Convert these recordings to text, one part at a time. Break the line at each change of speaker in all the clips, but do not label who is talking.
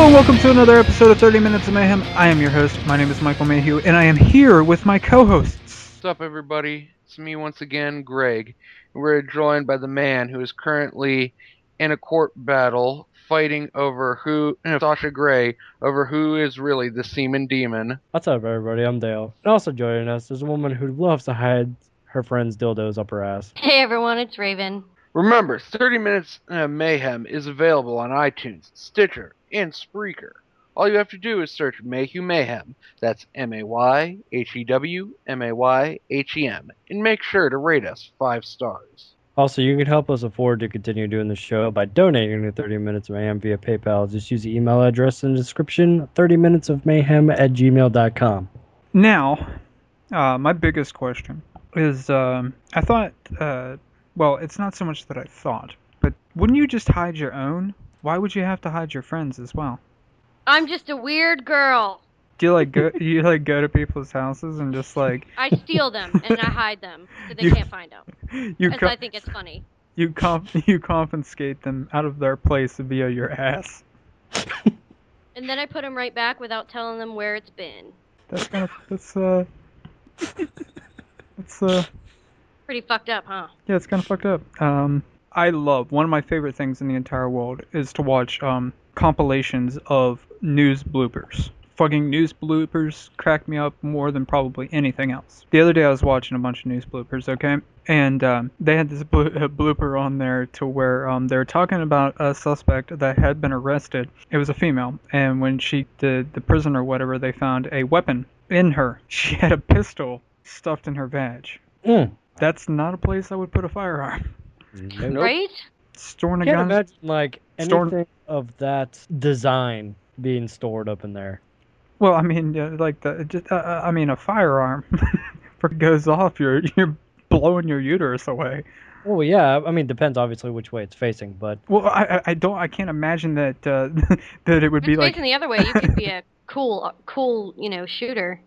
Hello and welcome to another episode of 30 Minutes of Mayhem. I am your host. My name is Michael Mayhew, and I am here with my co-hosts.
What's up, everybody? It's me once again, Greg. We're joined by the man who is currently in a court battle fighting over who, no, Sasha Grey, over who is really the semen demon.
What's up, everybody? I'm Dale. And also joining us is a woman who loves to hide her friend's dildos up her ass.
Hey everyone, it's Raven.
Remember, 30 Minutes of Mayhem is available on iTunes, Stitcher, and Spreaker. All you have to do is search Mayhew Mayhem. That's M A Y H E W M A Y H E M. And make sure to rate us five stars.
Also, you can help us afford to continue doing the show by donating to 30 Minutes of Mayhem via PayPal. Just use the email address in the description 30 minutes of mayhem at gmail.com.
Now, uh, my biggest question is, um, I thought, uh, well, it's not so much that I thought, but wouldn't you just hide your own? Why would you have to hide your friends as well?
I'm just a weird girl.
Do you like go? you like go to people's houses and just like
I steal them and I hide them so they
You-
can't find them.
you
Because
co-
I think it's funny.
you comp- you confiscate them out of their place via your ass?
And then I put them right back without telling them where it's been.
That's kind of that's uh that's uh
Pretty fucked up, huh?
yeah, it's kind of fucked up. Um, I love one of my favorite things in the entire world is to watch um compilations of news bloopers. Fucking news bloopers crack me up more than probably anything else. The other day I was watching a bunch of news bloopers, okay, and um, they had this blo- blooper on there to where um, they were talking about a suspect that had been arrested. It was a female, and when she the the prison or whatever, they found a weapon in her. She had a pistol stuffed in her vag.
Mm.
That's not a place I would put a firearm.
Nope.
Right?
Storing a
Can't
gun.
imagine, like,
Storm-
anything of that design being stored up in there.
Well, I mean, uh, like the just uh, uh, I mean, a firearm. if it goes off, you're you're blowing your uterus away.
Well, yeah, I mean, depends obviously which way it's facing, but
Well, I I- I don't I can't imagine that uh, that it would
If
be
it's
like
facing the other way, you could be a cool, uh, cool, you know, shooter.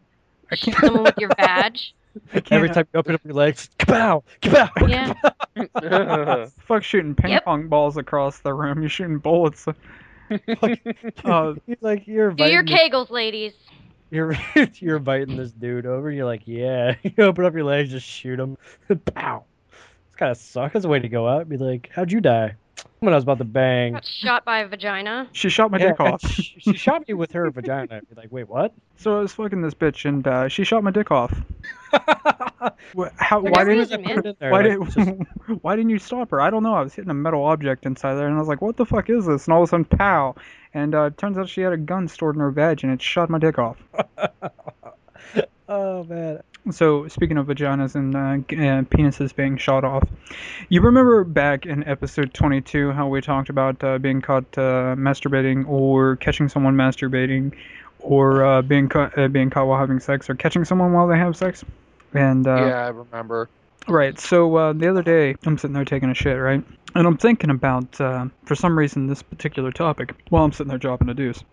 I
Shoot
can't
someone with your badge.
I can't
every time you open up your legs, kapow, kapow.
Yeah.
fuck shooting ping
Yep.
pong balls across the room. You're shooting bullets. Uh,
You're like you're
Do your
inviting this-
kegels, ladies.
you're you're inviting this dude over. You're like, yeah. You open up your legs, just shoot him. Pow. It's kind of suck. That's a way to go out. Be like, how'd you die? When I was about to bang.
Got shot by a vagina.
she shot my
Yeah,
dick off.
she, she shot me with her vagina. I'd be like, wait, what?
So I was fucking this bitch, and uh, she shot my dick off. How? Why didn't?
reason,
Put it
man.
in there,
Why
like,
did
just-
Why didn't you stop her? I don't know. I was hitting a metal object inside there, and I was like, "What the fuck is this?" And all of a sudden, pow! And uh, it turns out she had a gun stored in her vag, and it shot my dick off.
oh man.
So speaking of vaginas and uh, uh, penises being shot off, you remember back in episode 22 how we talked about uh, being caught uh, masturbating or catching someone masturbating, or uh, being caught uh, being caught while having sex, or catching someone while they have sex. And uh,
yeah, I remember.
Right. So uh, the other day, I'm sitting there taking a shit, right? And I'm thinking about, uh, for some reason, this particular topic while I'm sitting there dropping a deuce.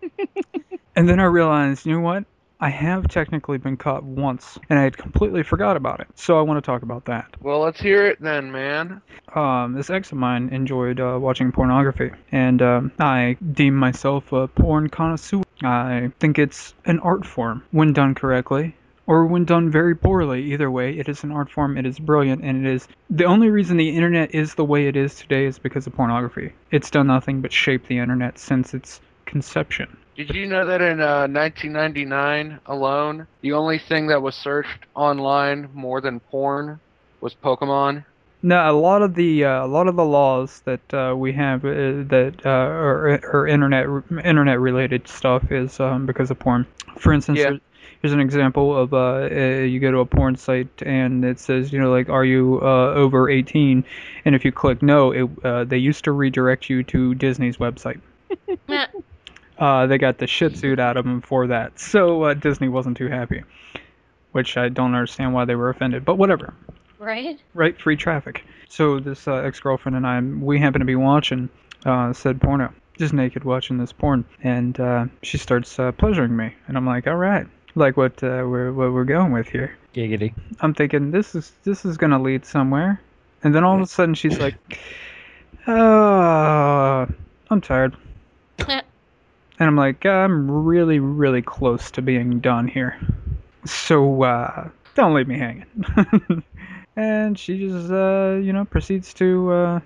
and then I realized, you know what? I have technically been caught once, and I had completely forgot about it. So I want to talk about that.
Well, let's hear it then, man.
Um, this ex of mine enjoyed uh, watching pornography, and um, I deem myself a porn connoisseur. I think it's an art form when done correctly, or when done very poorly. Either way, it is an art form. It is brilliant, and it is the only reason the internet is the way it is today is because of pornography. It's done nothing but shape the internet since its conception.
Did you know that in uh, 1999 alone, the only thing that was searched online more than porn was Pokemon?
No, a lot of the uh, a lot of the laws that uh, we have uh, that uh, are, are internet internet related stuff is um, because of porn. For instance,
Yeah.
here's an example of uh, uh, you go to a porn site and it says you know like are you uh, over 18, and if you click no, it, uh, they used to redirect you to Disney's website.
Meh.
Uh, they got the shit suit out of them for that, so uh, Disney wasn't too happy. which I don't understand why they were offended, but whatever.
Right?
Right, free traffic. So this uh, ex-girlfriend and I, we happen to be watching uh, said porno, just naked watching this porn, and uh, she starts uh, pleasuring me, and I'm like, all right, like what uh, we're what we're going with here.
Giggity.
I'm thinking this is this is gonna lead somewhere, and then all of a sudden she's like, "Uh, I'm tired," and I'm like, "I'm really really close to being done here, so uh, don't leave me hanging." and she just uh, you know proceeds to uh,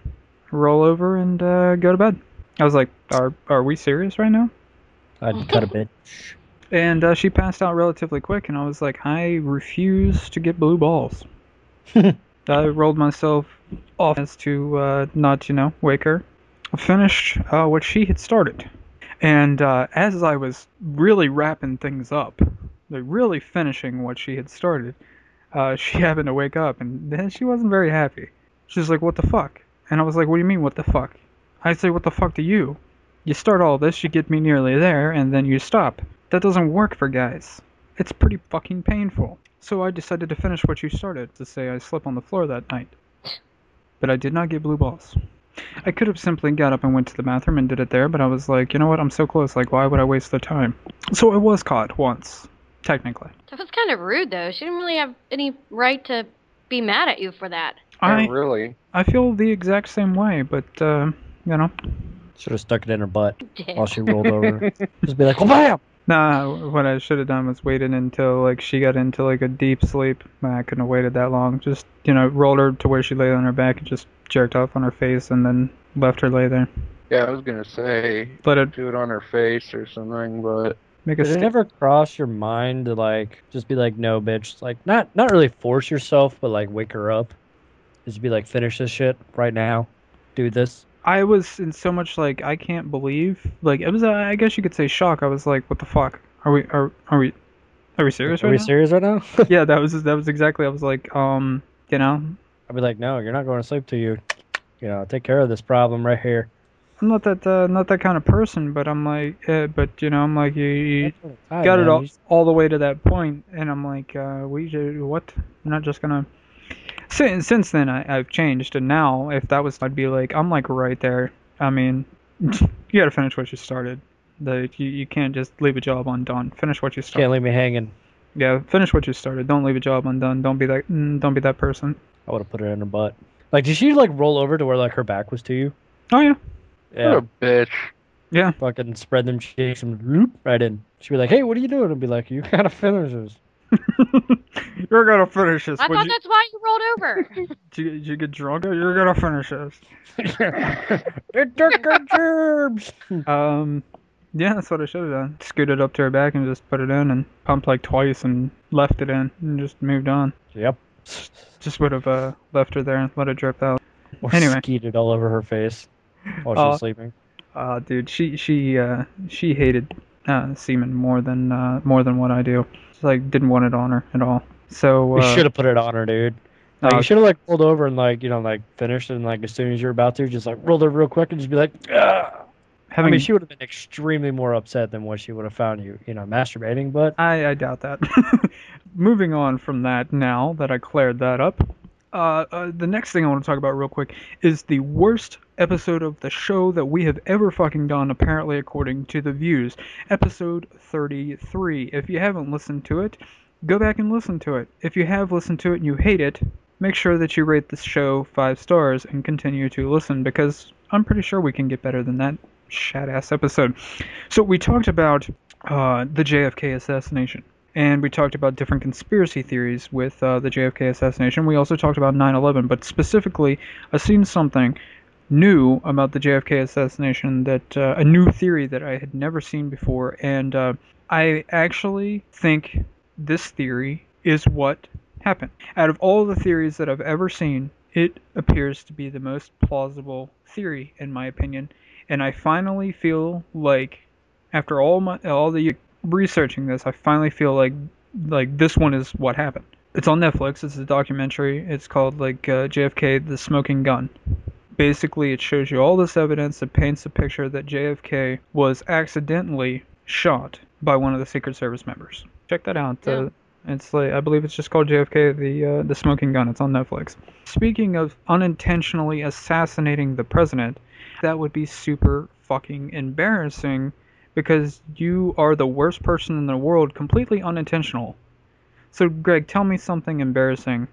roll over and uh, go to bed. I was like, "Are are we serious right now?"
I'd cut a bit.
And uh, she passed out relatively quick, and I was like, I refuse to get blue balls. I rolled myself off as to uh, not, you know, wake her. I finished uh, what she had started. And uh, as I was really wrapping things up, like really finishing what she had started, uh, she happened to wake up, and then she wasn't very happy. She was like, What the fuck? And I was like, What do you mean, what the fuck? I say, What the fuck to you? You start all this, you get me nearly there, and then you stop. That doesn't work for guys. It's pretty fucking painful. So I decided to finish what you started, to say I slept on the floor that night. But I did not get blue balls. I could have simply got up and went to the bathroom and did it there, but I was like, you know what, I'm so close, like, why would I waste the time? So I was caught once, technically.
That was kind of rude, though. She didn't really have any right to be mad at you for that.
I,
Not really.
I feel the exact same way, but, uh, you know.
Should have stuck it in her butt
Damn.
while she rolled over. Just be like, oh, bam!
Nah, what I should have done was waited until like she got into like a deep sleep. Nah, I couldn't have waited that long. Just you know, rolled her to where she lay on her back and just jerked off on her face, and then left her lay there.
Yeah, I was gonna say
Let it
do it on her face or something, but
make a
Did it
st-
never cross your mind to like just be like, no, bitch, like not not really force yourself, but like wake her up? Just be like, finish this shit right now, do this.
I was in so much like I can't believe. Like it was, uh, I guess you could say shock. I was like, what the fuck? Are we are are we are we serious right now?
Are
right
we
now?
serious right now?
yeah, that was that was exactly. I was like, um, you know,
I'd be like, no, you're not going to sleep till you, you know, take care of this problem right here.
I'm not that uh, not that kind of person, but I'm like, uh, but you know, I'm like you. you got it all, all the way to that point, and I'm like, uh, we what? I'm not just gonna. Since since then, I, I've changed, and now if that was, I'd be like, I'm like right there. I mean, you gotta finish what you started. The you, you can't just leave a job undone. Finish what you started.
Can't leave me hanging.
Yeah, finish what you started. Don't leave a job undone. Don't be that. mm, Don't be that person.
I would have put it in her butt. Like, did she like roll over to where like her back was to you?
Oh yeah,
Yeah.
what a bitch.
yeah.
Fucking spread them cheeks and whoop, right in. She'd be like, hey, what are you doing? I'd be like, you gotta finish this.
You're gonna finish this.
I thought
you,
that's why you rolled over.
did you, did you get drunk? You're gonna finish this.
it took her germs.
Um, yeah, that's what I should have done. Scooted up to her back and just put it in and pumped like twice and left it in and just moved on.
Yep.
Just would have uh, left her there and let it drip out.
Or
Anyway.
skeeted all over her face while she
Uh,
was sleeping.
Uh, dude, she she uh she hated uh semen more than uh more than what I do. Like didn't want it on her at all. So
You
uh,
should have put it on her, dude. Like,
uh,
you should have like rolled over and like you know like finished and like as soon as you're about to, just like rolled over real quick and just be like, "Ugh." I mean, she would have been extremely more upset than what she would have found you, you know, masturbating. But
I, I doubt that. Moving on from that now that I cleared that up, uh, uh, the next thing I want to talk about real quick is the worst episode of the show that we have ever fucking done, apparently according to the views. Episode 33. If you haven't listened to it, go back and listen to it. If you have listened to it and you hate it, make sure that you rate this show five stars and continue to listen because I'm pretty sure we can get better than that shat ass episode. So we talked about uh, the JFK assassination. And we talked about different conspiracy theories with uh, the JFK assassination. We also talked about 9 11, but specifically, I seen something new about the JFK assassination that uh, a new theory that I had never seen before. And uh, I actually think this theory is what happened. Out of all the theories that I've ever seen, it appears to be the most plausible theory, in my opinion. And I finally feel like, after all my all the researching this, I finally feel like like this one is what happened. It's on Netflix. It's a documentary. It's called like uh, JFK: The Smoking Gun. Basically, it shows you all this evidence that paints a picture that JFK was accidentally shot by one of the Secret Service members. Check that out. Uh, It's like I believe it's just called JFK, the uh, the smoking gun. It's on Netflix. Speaking of unintentionally assassinating the president, that would be super fucking embarrassing because you are the worst person in the world, completely unintentional. So, Greg, tell me something embarrassing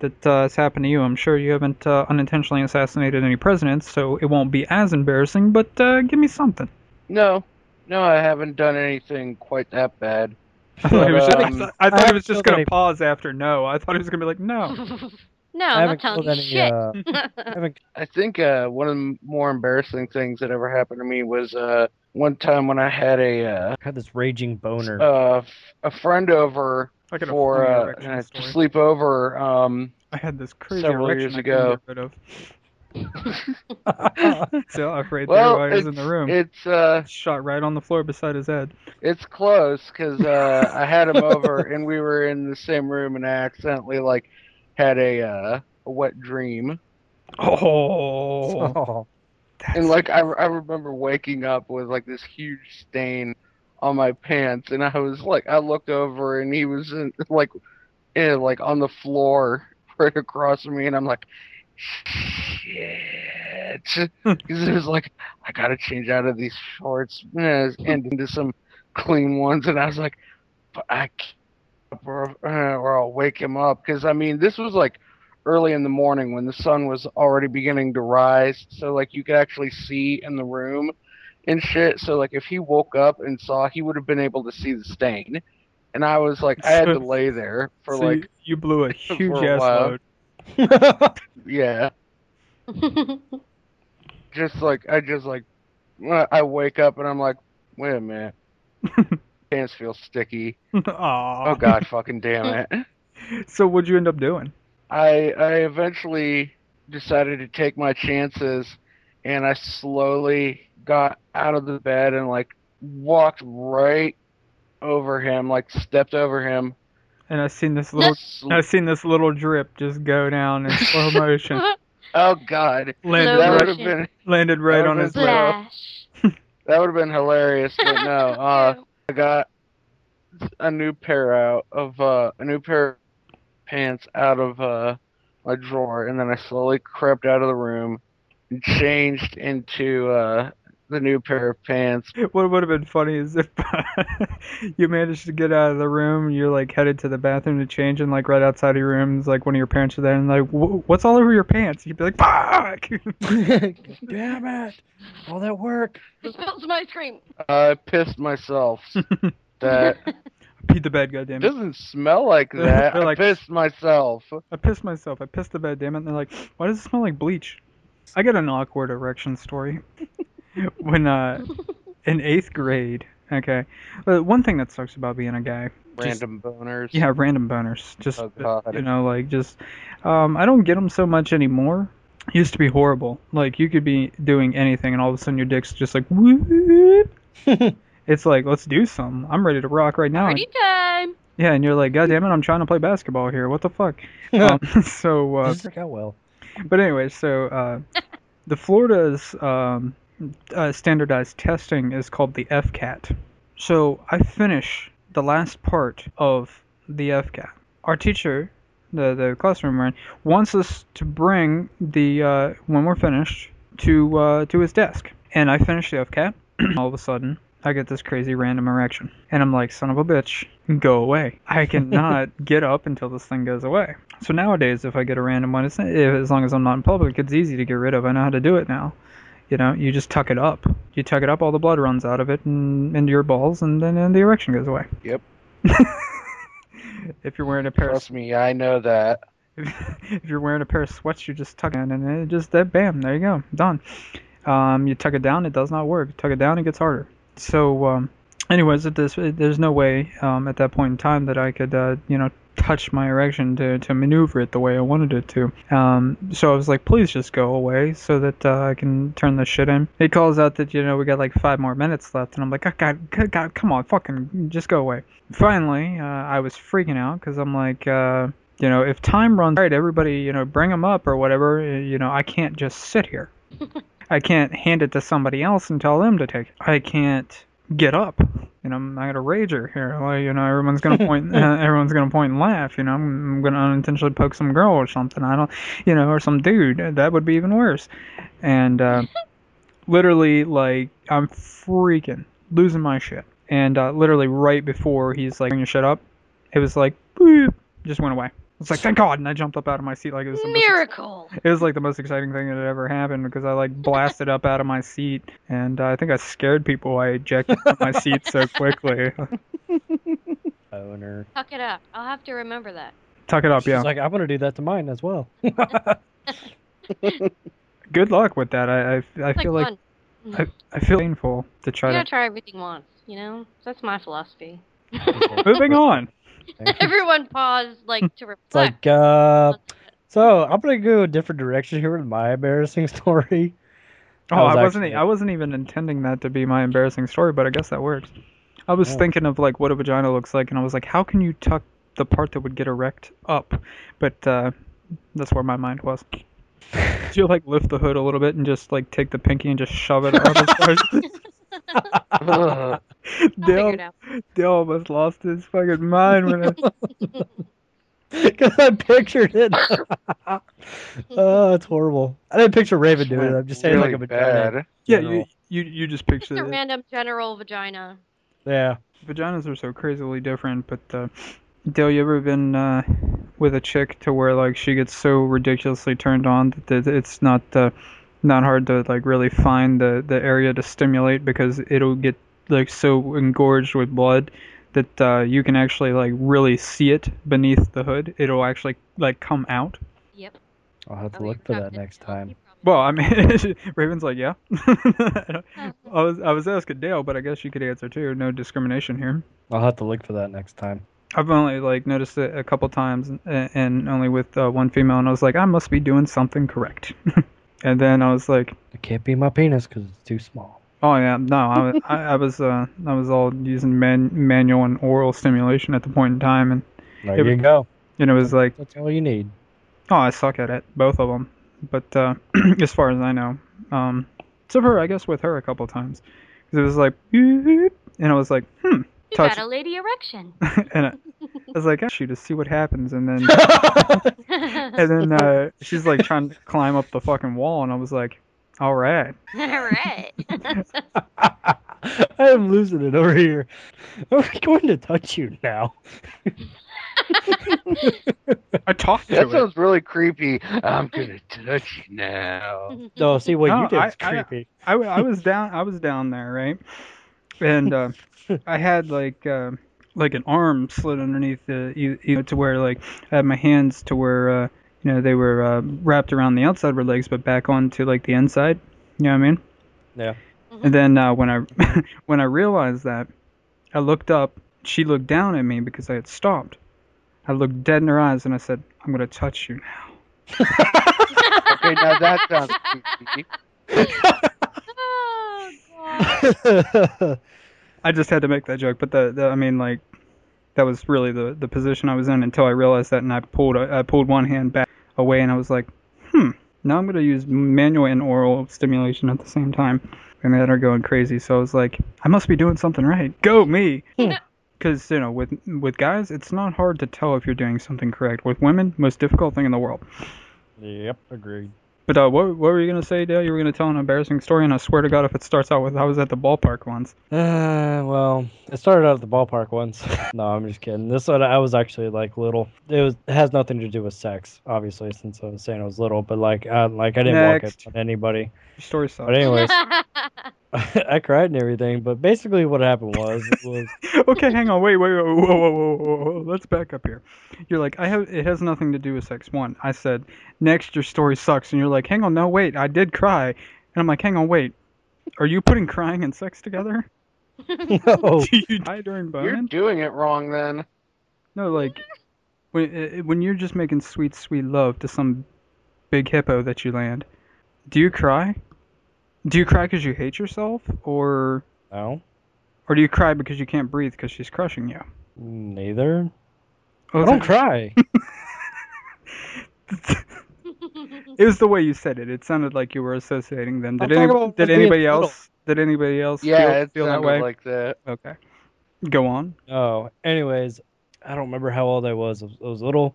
that uh, has happened to you. I'm sure you haven't uh, unintentionally assassinated any presidents, so it won't be as embarrassing. But uh, give me something.
No, no, I haven't done anything quite that bad.
I thought he was just,
um,
I thought
I
he was just gonna
any-
pause after no. I thought he was gonna be like no.
no,
I
I'm
haven't
not telling
killed
you
any.
shit.
Uh, I.
I think uh, one of the more embarrassing things that ever happened to me was uh, one time when I had a uh,
had this raging boner.
uh, f- a friend over
I got a
for
funny
uh, uh, to sleep over. Um,
I had this crazy
several
erection
years
I couldn't
ago.
get rid of. So I afraid
well,
there was
it's,
in the room.
it's uh,
Shot right on the floor beside his head.
it's close because uh, I had him over and we were in the same room and I accidentally like had a uh, a wet dream
Oh,
oh.
That's-
and like I, I remember waking up with like this huge stain on my pants and I was like I looked over and he was in, like in, like on the floor right across from me and I'm like shit. Because it was like I gotta change out of these shorts. Eh, and into some clean ones and I was like but I can't or, or I'll wake him up because I mean this was like early in the morning when the sun was already beginning to rise so like you could actually see in the room and shit so like if he woke up and saw he would have been able to see the stain and I was like I had to lay there for
so
like
you, blew a huge
a
ass load.
yeah just like I just like I wake up and I'm like, wait a minute, pants feel sticky.
Aw.
Oh god, fucking damn it!
So what'd you end up doing?
I I eventually decided to take my chances, and I slowly got out of the bed and like walked right over him, like stepped over him.
And I seen this little,
Sl-
I seen this little drip just go down in slow motion,
oh god,
landed
that
Slow
right,
been
landed right
that
on his lip.
That would have been hilarious, but no. Uh, I got a new pair out of uh, a new pair of pants out of uh, my drawer, and then I slowly crept out of the room and changed into uh, the new pair of pants.
What would have been funny is if you managed to get out of the room, you're like headed to the bathroom to change, and like right outside your room is like one of your parents are there, and like, what's all over your pants? You'd be like, fuck.
Damn it! All that work.
Spilled some ice cream.
I pissed myself. that
Pee the bed, goddammit.
It doesn't smell like that.
They're
I
like-
pissed myself.
I pissed myself. I pissed the bed, damn it. And they're like, why does it smell like bleach? I got an awkward erection story. when uh, in eighth grade, okay. Uh, one thing that sucks about being a guy, just-
Random boners.
yeah, random boners. Just
Oh, God.
you know, like just um, I don't get them so much anymore. Used to be horrible. Like you could be doing anything, and all of a sudden your dick's just like whoop. It's like let's do something. I'm ready to rock right now.
Party time.
Yeah, and you're like, God damn it, I'm trying to play basketball here. What the fuck? um, so, uh,
Doesn't work out well.
but anyway, so uh, the Florida's um, uh, standardized testing is called the FCAT. So I finish the last part of the FCAT. Our teacher, the the classroom we're in, wants us to bring the uh, when we're finished to uh, to his desk, and I finish the FCAT. All of a sudden, I get this crazy random erection, and I'm like, son of a bitch, go away. I cannot get up until this thing goes away. So nowadays, if I get a random one, it's, if, as long as I'm not in public, it's easy to get rid of. I know how to do it now. You know, you just tuck it up. You tuck it up, all the blood runs out of it and into your balls, and then and the erection goes away.
Yep.
if you're wearing a pair of
Trust me, I know that.
if you're wearing a pair of sweats, you just tuck it in, and it just that bam, there you go, done. Um, you tuck it down, it does not work. Tuck it down, it gets harder. So, um, anyways, at this, there's no way um, at that point in time that I could, uh, you know, touch my erection to, to maneuver it the way I wanted it to. Um, so I was like, please just go away so that uh, I can turn this shit in. It calls out that, you know, we got like five more minutes left, and I'm like, oh, God, God, God, come on, fucking, just go away. Finally, uh, I was freaking out because I'm like, uh, you know, if time runs right, everybody, you know, bring them up or whatever. You know, I can't just sit here. I can't hand it to somebody else and tell them to take it. I can't get up. You know, I got a rager here. Like, you know, everyone's gonna point. uh, everyone's gonna point and laugh. You know, I'm, I'm gonna unintentionally poke some girl or something. I don't, you know, or some dude. That would be even worse. And uh, literally, like, I'm freaking losing my shit. And uh, literally, right before he's like, "Bring your shit up," it was like, boop, just went away. It's like, thank God, and I jumped up out of my seat like it was the most
Miracle.
it was like the most exciting thing that had ever happened because I like blasted up out of my seat and uh, I think I scared people. I ejected from my seat so quickly.
Owner.
Tuck it up. I'll have to remember that.
Tuck it up,
She's
yeah.
like, I'm gonna do that to mine as well.
Good luck with that. I I, I feel
like
like. I, I feel painful to
You
try
gotta
to.
try everything once, you know? That's my philosophy.
Moving on.
Everyone paused, like, to
It's like,
reflect.
uh, so I'm gonna go a different direction here with my embarrassing story.
Oh,
I was
I wasn't.
actually-
I wasn't even intending that to be my embarrassing story, but I guess that works. I was
Oh.
thinking of like what a vagina looks like, and I was like, how can you tuck the part that would get erect up? But uh, that's where my mind was. Did you like lift the hood a little bit and just like take the pinky and just shove it up as far as
Ugh.
I'll figure
Dale,
it out.
Dale almost lost his fucking mind when I,
Because I pictured it. oh, it's horrible. I didn't picture Raven doing it. I'm just saying
really
like a vagina.
bad.
yeah, you, you you just
Just
picture
a
it.
random general vagina.
Yeah.
Vaginas are so crazily different, but uh, Dale, you ever been uh, with a chick to where like she gets so ridiculously turned on that it's not uh, not hard to like really find the the area to stimulate because it'll get like so engorged with blood that uh, you can actually like really see it beneath the hood. It'll actually like come out.
Yep.
I'll have to
Oh,
look for that next time.
Well, I mean, Raven's like, yeah. I I was I was asking Dale, but I guess you could answer too. No discrimination here.
I'll have to look for that next time.
I've only like noticed it a couple times, and, and only with uh, one female, and I was like, I must be doing something correct. and then I was like,
It can't be my penis because it's too small.
Oh yeah, no, I, was- I, I was uh, I was all using man, manual and oral stimulation at the point in time, and
There
It-
you go.
and it was like,
That's all you need.
oh, I suck at it, both of them. But uh, as far as I know, um, except for I guess with her a couple times, because it was like, and I was like, hmm,
You
touch,
got a lady erection.
and I, I was like, actually, to see what happens, and then and then uh, she's like trying to climb up the fucking wall, and I was like, all right.
All right.
I am losing it over here. I'm going to touch you now.
I talked to
That
it.
sounds really creepy. I'm gonna touch you now.
No, see what
No,
you did
I-
is
I-
creepy.
I, w- I was down I was down there right and uh, I had like uh, like an arm slid underneath the you, you know to where like I had my hands to where uh, you know they were uh, wrapped around the outside of her legs but back onto like the inside you know what I mean
Yeah.
and then uh, when I when I realized that I looked up she looked down at me because I had stopped I looked dead in her eyes and I said I'm gonna touch you now
Okay, now that sounds creepy.
oh, God.
I just had to make that joke, but the, the I mean like that was really the the position I was in until I realized that, and I pulled I pulled one hand back away, and I was like, hmm. Now I'm gonna use manual and oral stimulation at the same time, and they had her going crazy. So I was like, I must be doing something right. Go me. Because you know, with with guys, it's not hard to tell if you're doing something correct. With women, most difficult thing in the world.
yep, agreed.
But uh, what, what were you gonna say, Dale? You were gonna tell an embarrassing story, and I swear to God, if it starts out with I was at the ballpark once.
Uh, well, it started out at the ballpark once. no, I'm just kidding. This one, I was actually like little. It was it has nothing to do with sex, obviously, since I was saying I was little. But like, uh, like I didn't
Next.
walk up on anybody.
Your story sucks.
But anyways, I cried and everything. But basically, what happened was, was
okay, hang on, wait, wait, wait, whoa, whoa, whoa, whoa, whoa, let's back up here. You're like, I have, it has nothing to do with sex. One, I said, next, your story sucks, and you're like, hang on, no, wait, I did cry, and I'm like, hang on, wait, are you putting crying and sex together?
no.
Do you die during
You're doing it wrong then.
No, like, when when you're just making sweet, sweet love to some big hippo that you land, do you cry? Do you cry because you hate yourself, or
No,
or do you cry because you can't breathe because she's crushing you?
neither.
Oh,
I don't cry.
It was the way you said it. It sounded like you were associating them.
I'm
Did,
talking
any,
about
did
being
anybody
little.
else? Did anybody else
Yeah,
feel,
it
feel that
sounded
way?
like that.
Okay. Go on.
Oh, anyways, I don't remember how old I was. I was, I was little.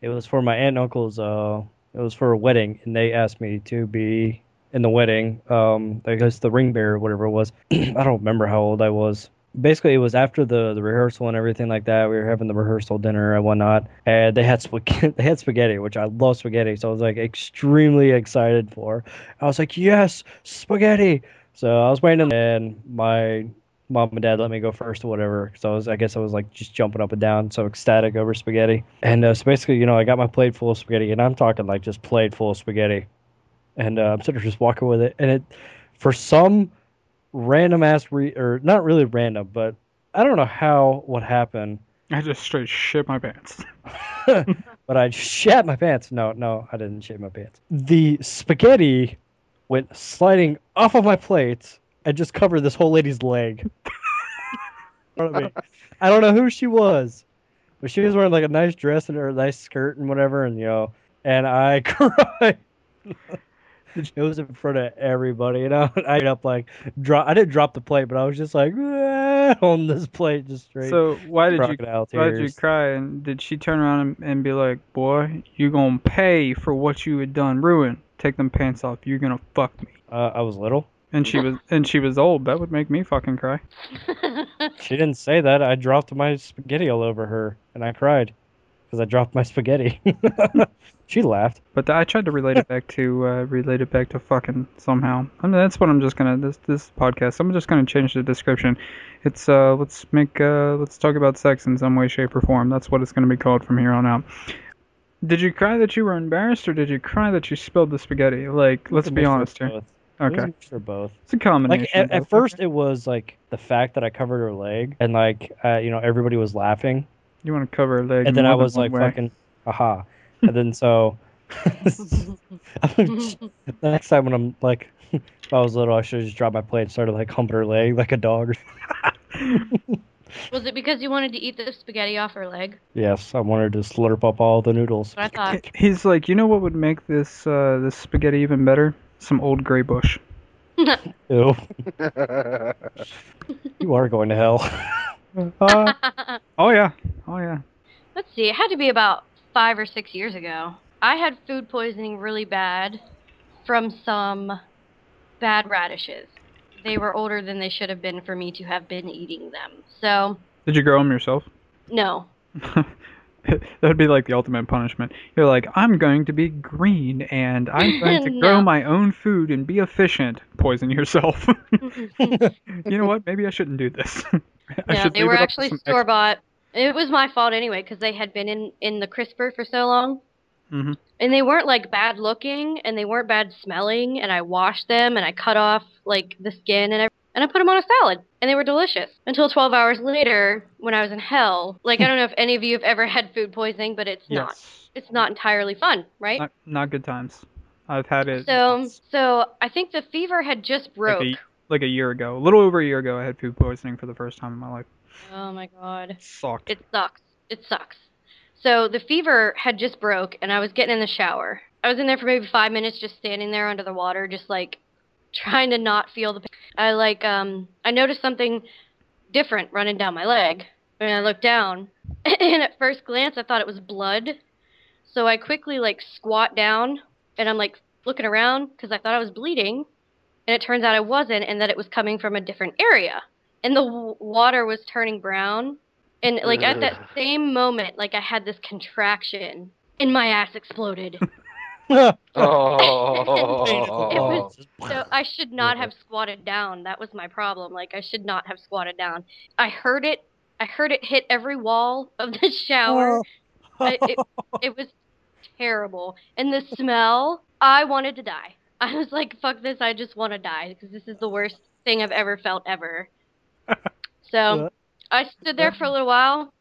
It was for my aunt and uncle's. Uh, it was for a wedding, and they asked me to be in the wedding. Um, I guess the ring bearer, whatever it was. I don't remember how old I was. Basically, it was after the, the rehearsal and everything like that. We were having the rehearsal dinner and whatnot, and they had spaghetti. They had spaghetti, which I love spaghetti, so I was like extremely excited for. I was like, yes, spaghetti. So I was waiting, and my mom and dad let me go first or whatever. So I was, I guess I was like just jumping up and down, so ecstatic over spaghetti. And uh, so basically, you know, I got my plate full of spaghetti, and I'm talking like just plate full of spaghetti. And uh, I'm sitting there just walking with it, and it, for some random ass re or not really random, but I don't know how what happened,
I just straight shit my pants.
but I shat my pants. No, no, I didn't shit my pants. The spaghetti went sliding off of my plate and just covered this whole lady's leg. in front of me. I don't know who she was, but she was wearing like a nice dress and her nice skirt and whatever, and you know, and I cried. it was in front of everybody, you know. I ended up like drop. I didn't drop the plate, but I was just like "Ah," on this plate, just straight.
So why did you
crocodile
why did you cry? And did she turn around and, and be like, "Boy, you're gonna pay for what you had done ruin? Take them pants off. You're gonna fuck me."
Uh, I was little.
And she was and she was old. That would make me fucking cry.
She didn't say that. I dropped my spaghetti all over her, and I cried because I dropped my spaghetti. She laughed.
But I tried to relate it back to uh, relate it back to fucking somehow. I mean, that's what I'm just gonna this this podcast. I'm just gonna change the description. It's uh let's make uh let's talk about sex in some way, shape, or form. That's what it's gonna be called from here on out. Did you cry that you were embarrassed, or did you cry that you spilled the spaghetti? Like, let's be honest here.
both. It
Okay,
mixture of both.
it's a combination.
Like at, at first, it was like the fact that I covered her leg, and like uh, you know everybody was laughing,
you want to cover a leg,
and then I was like
way.
fucking, aha, and then so. the next time when I'm like, if I was little, I should have just dropped my plate and started like humping her leg like a dog.
Was it because you wanted to eat the spaghetti off her leg?
yes, I wanted to slurp up all the noodles.
That's what I thought.
He's like, you know what would make this uh, this spaghetti even better? Some old gray bush.
Ew, you are going to hell.
Uh, oh yeah, oh yeah.
Let's see. It had to be about five or six years ago. I had food poisoning really bad from some bad radishes. They were older than they should have been for me to have been eating them. So,
Did you grow them yourself?
no.
that would be like the ultimate punishment. You're like, I'm going to be green and I'm going to grow my own food and be efficient. Poison yourself. you know what? Maybe I shouldn't do this. I
yeah, they were
it up to
actually store bought. It was my fault anyway because they had been in in the crisper for so long.
Mhm.
And they weren't like bad looking and they weren't bad smelling. And I washed them and I cut off like the skin and everything. And I put them on a salad, and they were delicious. Until 12 hours later, when I was in hell. Like I don't know if any of you have ever had food poisoning, but it's not. It's not entirely fun, right?
Not, not good times. I've had it
So, so I think the fever had just broke.
like a, like a year ago. A little over a year ago, I had food poisoning for the first time in my life.
Oh my god.
It sucked.
It sucks. It sucks. So the fever had just broke, and I was getting in the shower. I was in there for maybe five minutes, just standing there under the water, just like trying to not feel the pain. I like um I noticed something different running down my leg, and I looked down, and at first glance I thought it was blood. So I quickly like squat down, and I'm like looking around because I thought I was bleeding, and it turns out I wasn't, and that it was coming from a different area, and the w- water was turning brown. And like at that same moment, like I had this contraction and my ass exploded.
Oh.
So I should not have squatted down. That was my problem. Like I should not have squatted down. I heard it. I heard it hit every wall of the shower. Oh. I, it, it was terrible. And the smell, I wanted to die. I was like, fuck this, I just want to die because this is the worst thing I've ever felt ever. So I stood there for a little while.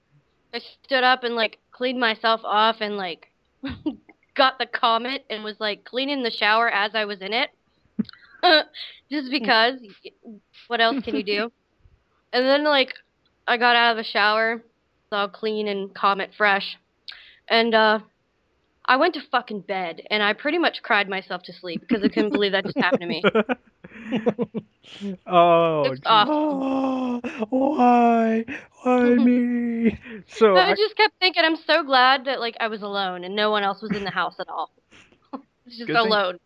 I stood up and like cleaned myself off and like got the comet and was like cleaning the shower as I was in it. just because what else can you do? And then like I got out of the shower, it's all clean and comet fresh. And uh I went to fucking bed and I pretty much cried myself to sleep because I couldn't believe that just happened to me.
oh,
It's
Oh, why? Why me?
so
I
I,
just kept thinking, I'm so glad that like I was alone and no one else was in the house at all. It's just
Good thing-
alone.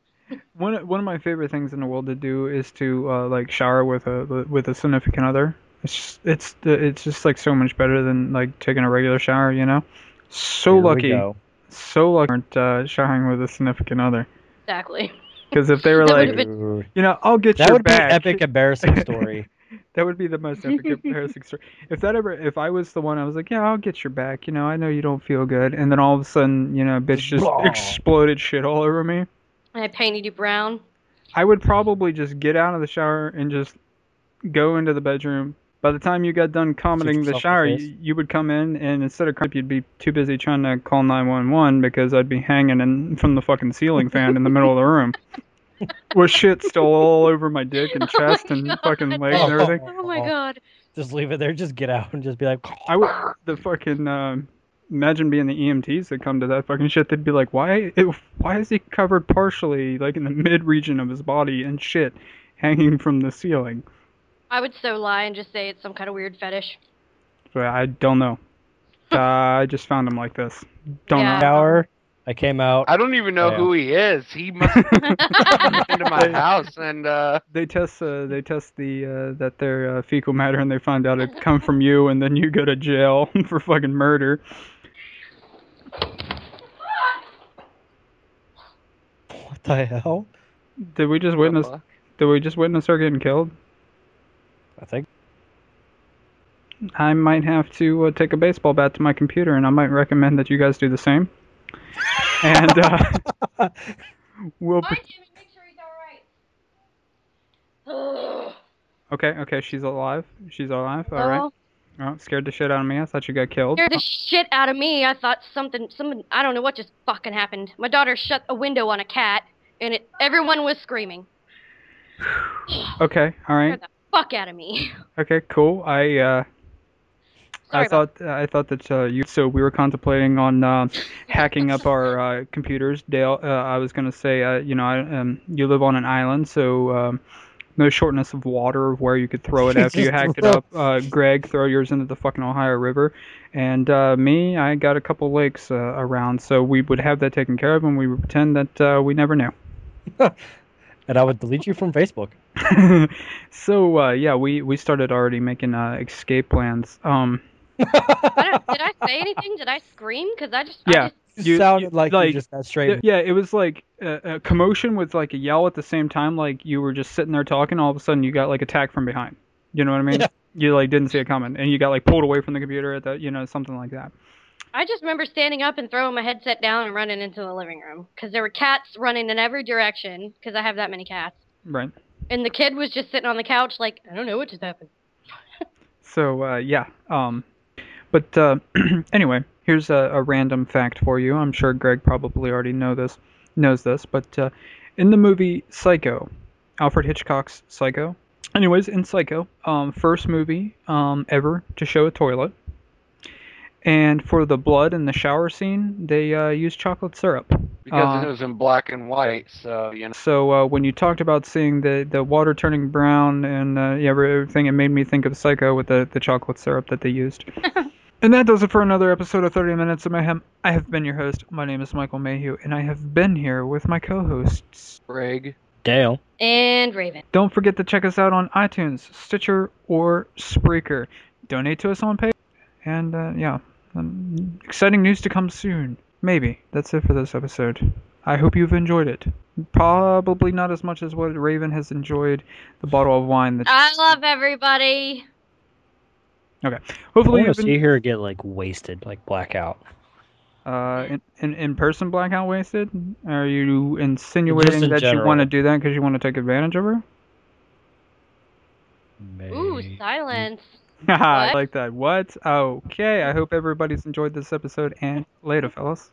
one one of my favorite things in the world to do is to uh, like shower with a with a significant other. It's just, it's it's just like so much better than like taking a regular shower, you know. So
Here we
lucky,
go.
so lucky, aren't, uh, showering with a significant other.
Exactly.
Because if they were
That
like,
would've been-
you know, I'll get
That
your
would be an
back.
epic embarrassing story.
That would be the most epic embarrassing story. If that ever, if I was the one, I was like, yeah, I'll get your back. You know, I know you don't feel good, and then all of a sudden, you know, bitch just
Blah.
exploded shit all over me.
And I painted you brown.
I would probably just get out of the shower and just go into the bedroom. By the time you got done commenting the shower, you, you would come in, and instead of crying, you'd be too busy trying to call 911 because I'd be hanging in, from the fucking ceiling fan in the middle of the room. With shit still all over my dick and
Oh
chest and
God.
fucking legs and everything.
Oh my god.
Just leave it there. Just get out and just be like,
I would the fucking um imagine being the EMTs that come to that fucking shit. They'd be like, why? It, why is he covered partially, like in the mid region of his body and shit, hanging from the ceiling?
I would so lie and just say it's some kind of weird fetish.
But I don't know. Uh, I just found him like this. Don't
Yeah.
know.
shower. I came out.
I don't even know
Yeah.
who he is. He must have come into my house and uh
They test. Uh, they test the uh, that their uh, fecal matter, and they find out it come from you, and then you go to jail for fucking murder.
What the hell?
Did we just witness? Did we just witness her getting killed?
I think.
I might have to uh, take a baseball bat to my computer, and I might recommend that you guys do the same. And uh, we'll.
Alright, Jimmy, make sure he's alright.
Okay, okay, she's alive. She's alive. All right.
Oh,
Oh, scared the shit out of me. I thought you got killed.
scared the shit out of me. I thought something, someone, I don't know what just fucking happened. My daughter shut a window on a cat, and it, everyone was screaming.
Okay, all right.
Scared the fuck out of me.
Okay, cool. I uh,
Sorry
I thought I thought that uh, you. So we were contemplating on uh, hacking up our uh, computers. Dale, uh, I was gonna say, uh, you know, I, um, you live on an island, so um, no shortness of water of where you could throw it after you
Just
hacked it up. Uh, Greg, throw yours into the fucking Ohio River, and uh, me, I got a couple lakes uh, around, so we would have that taken care of, and we would pretend that uh, we never knew.
And I would delete you from Facebook.
so uh, yeah, we we started already making uh, escape plans. Um,
I did I say anything? Did I scream? Because I just,
Yeah.
I just,
You-
sounded
you-
like,
like-
you just got straight.
Yeah, it was like a, a commotion with like a yell at the same time. Like you were just sitting there talking, all of a sudden you got like attacked from behind. You know what I mean?
Yeah.
You like didn't see it coming, and you got like pulled away from the computer at that, you know, something like that.
I just remember standing up and throwing my headset down and running into the living room because there were cats running in every direction because I have that many cats.
Right.
And the kid was just sitting on the couch like, I don't know what just happened.
So uh, yeah. Um, but uh, anyway, here's a, a random fact for you. I'm sure Greg probably already know this, knows this, but uh, in the movie Psycho, Alfred Hitchcock's Psycho. Anyways, in Psycho, um, first movie um, ever to show a toilet. And for the blood in the shower scene, they uh, used chocolate syrup.
because
Uh,
it was in black and white, so you know.
So uh, when you talked about seeing the, the water turning brown and uh, yeah, everything, it made me think of Psycho with the, the chocolate syrup that they used. and that does it for another episode of 30 Minutes of Mayhem. I have been your host. My name is Michael Mayhew, and I have been here with my co-hosts.
Greg.
Dale.
And Raven.
Don't forget to check us out on iTunes, Stitcher, or Spreaker. Donate to us on Pay. And uh, yeah, um, exciting news to come soon. Maybe. That's it for this episode. I hope you've enjoyed it. Probably not as much as what Raven has enjoyed the bottle of wine. That
I love everybody.
Okay.
hopefully
want
you've
to see her get like wasted, like blackout.
uh, in, in in person blackout wasted. Are you insinuating
in
that you want to do that because you want to take advantage of her?
Ooh, silence.
I like that. What? Okay. I hope everybody's enjoyed this episode and later, fellas.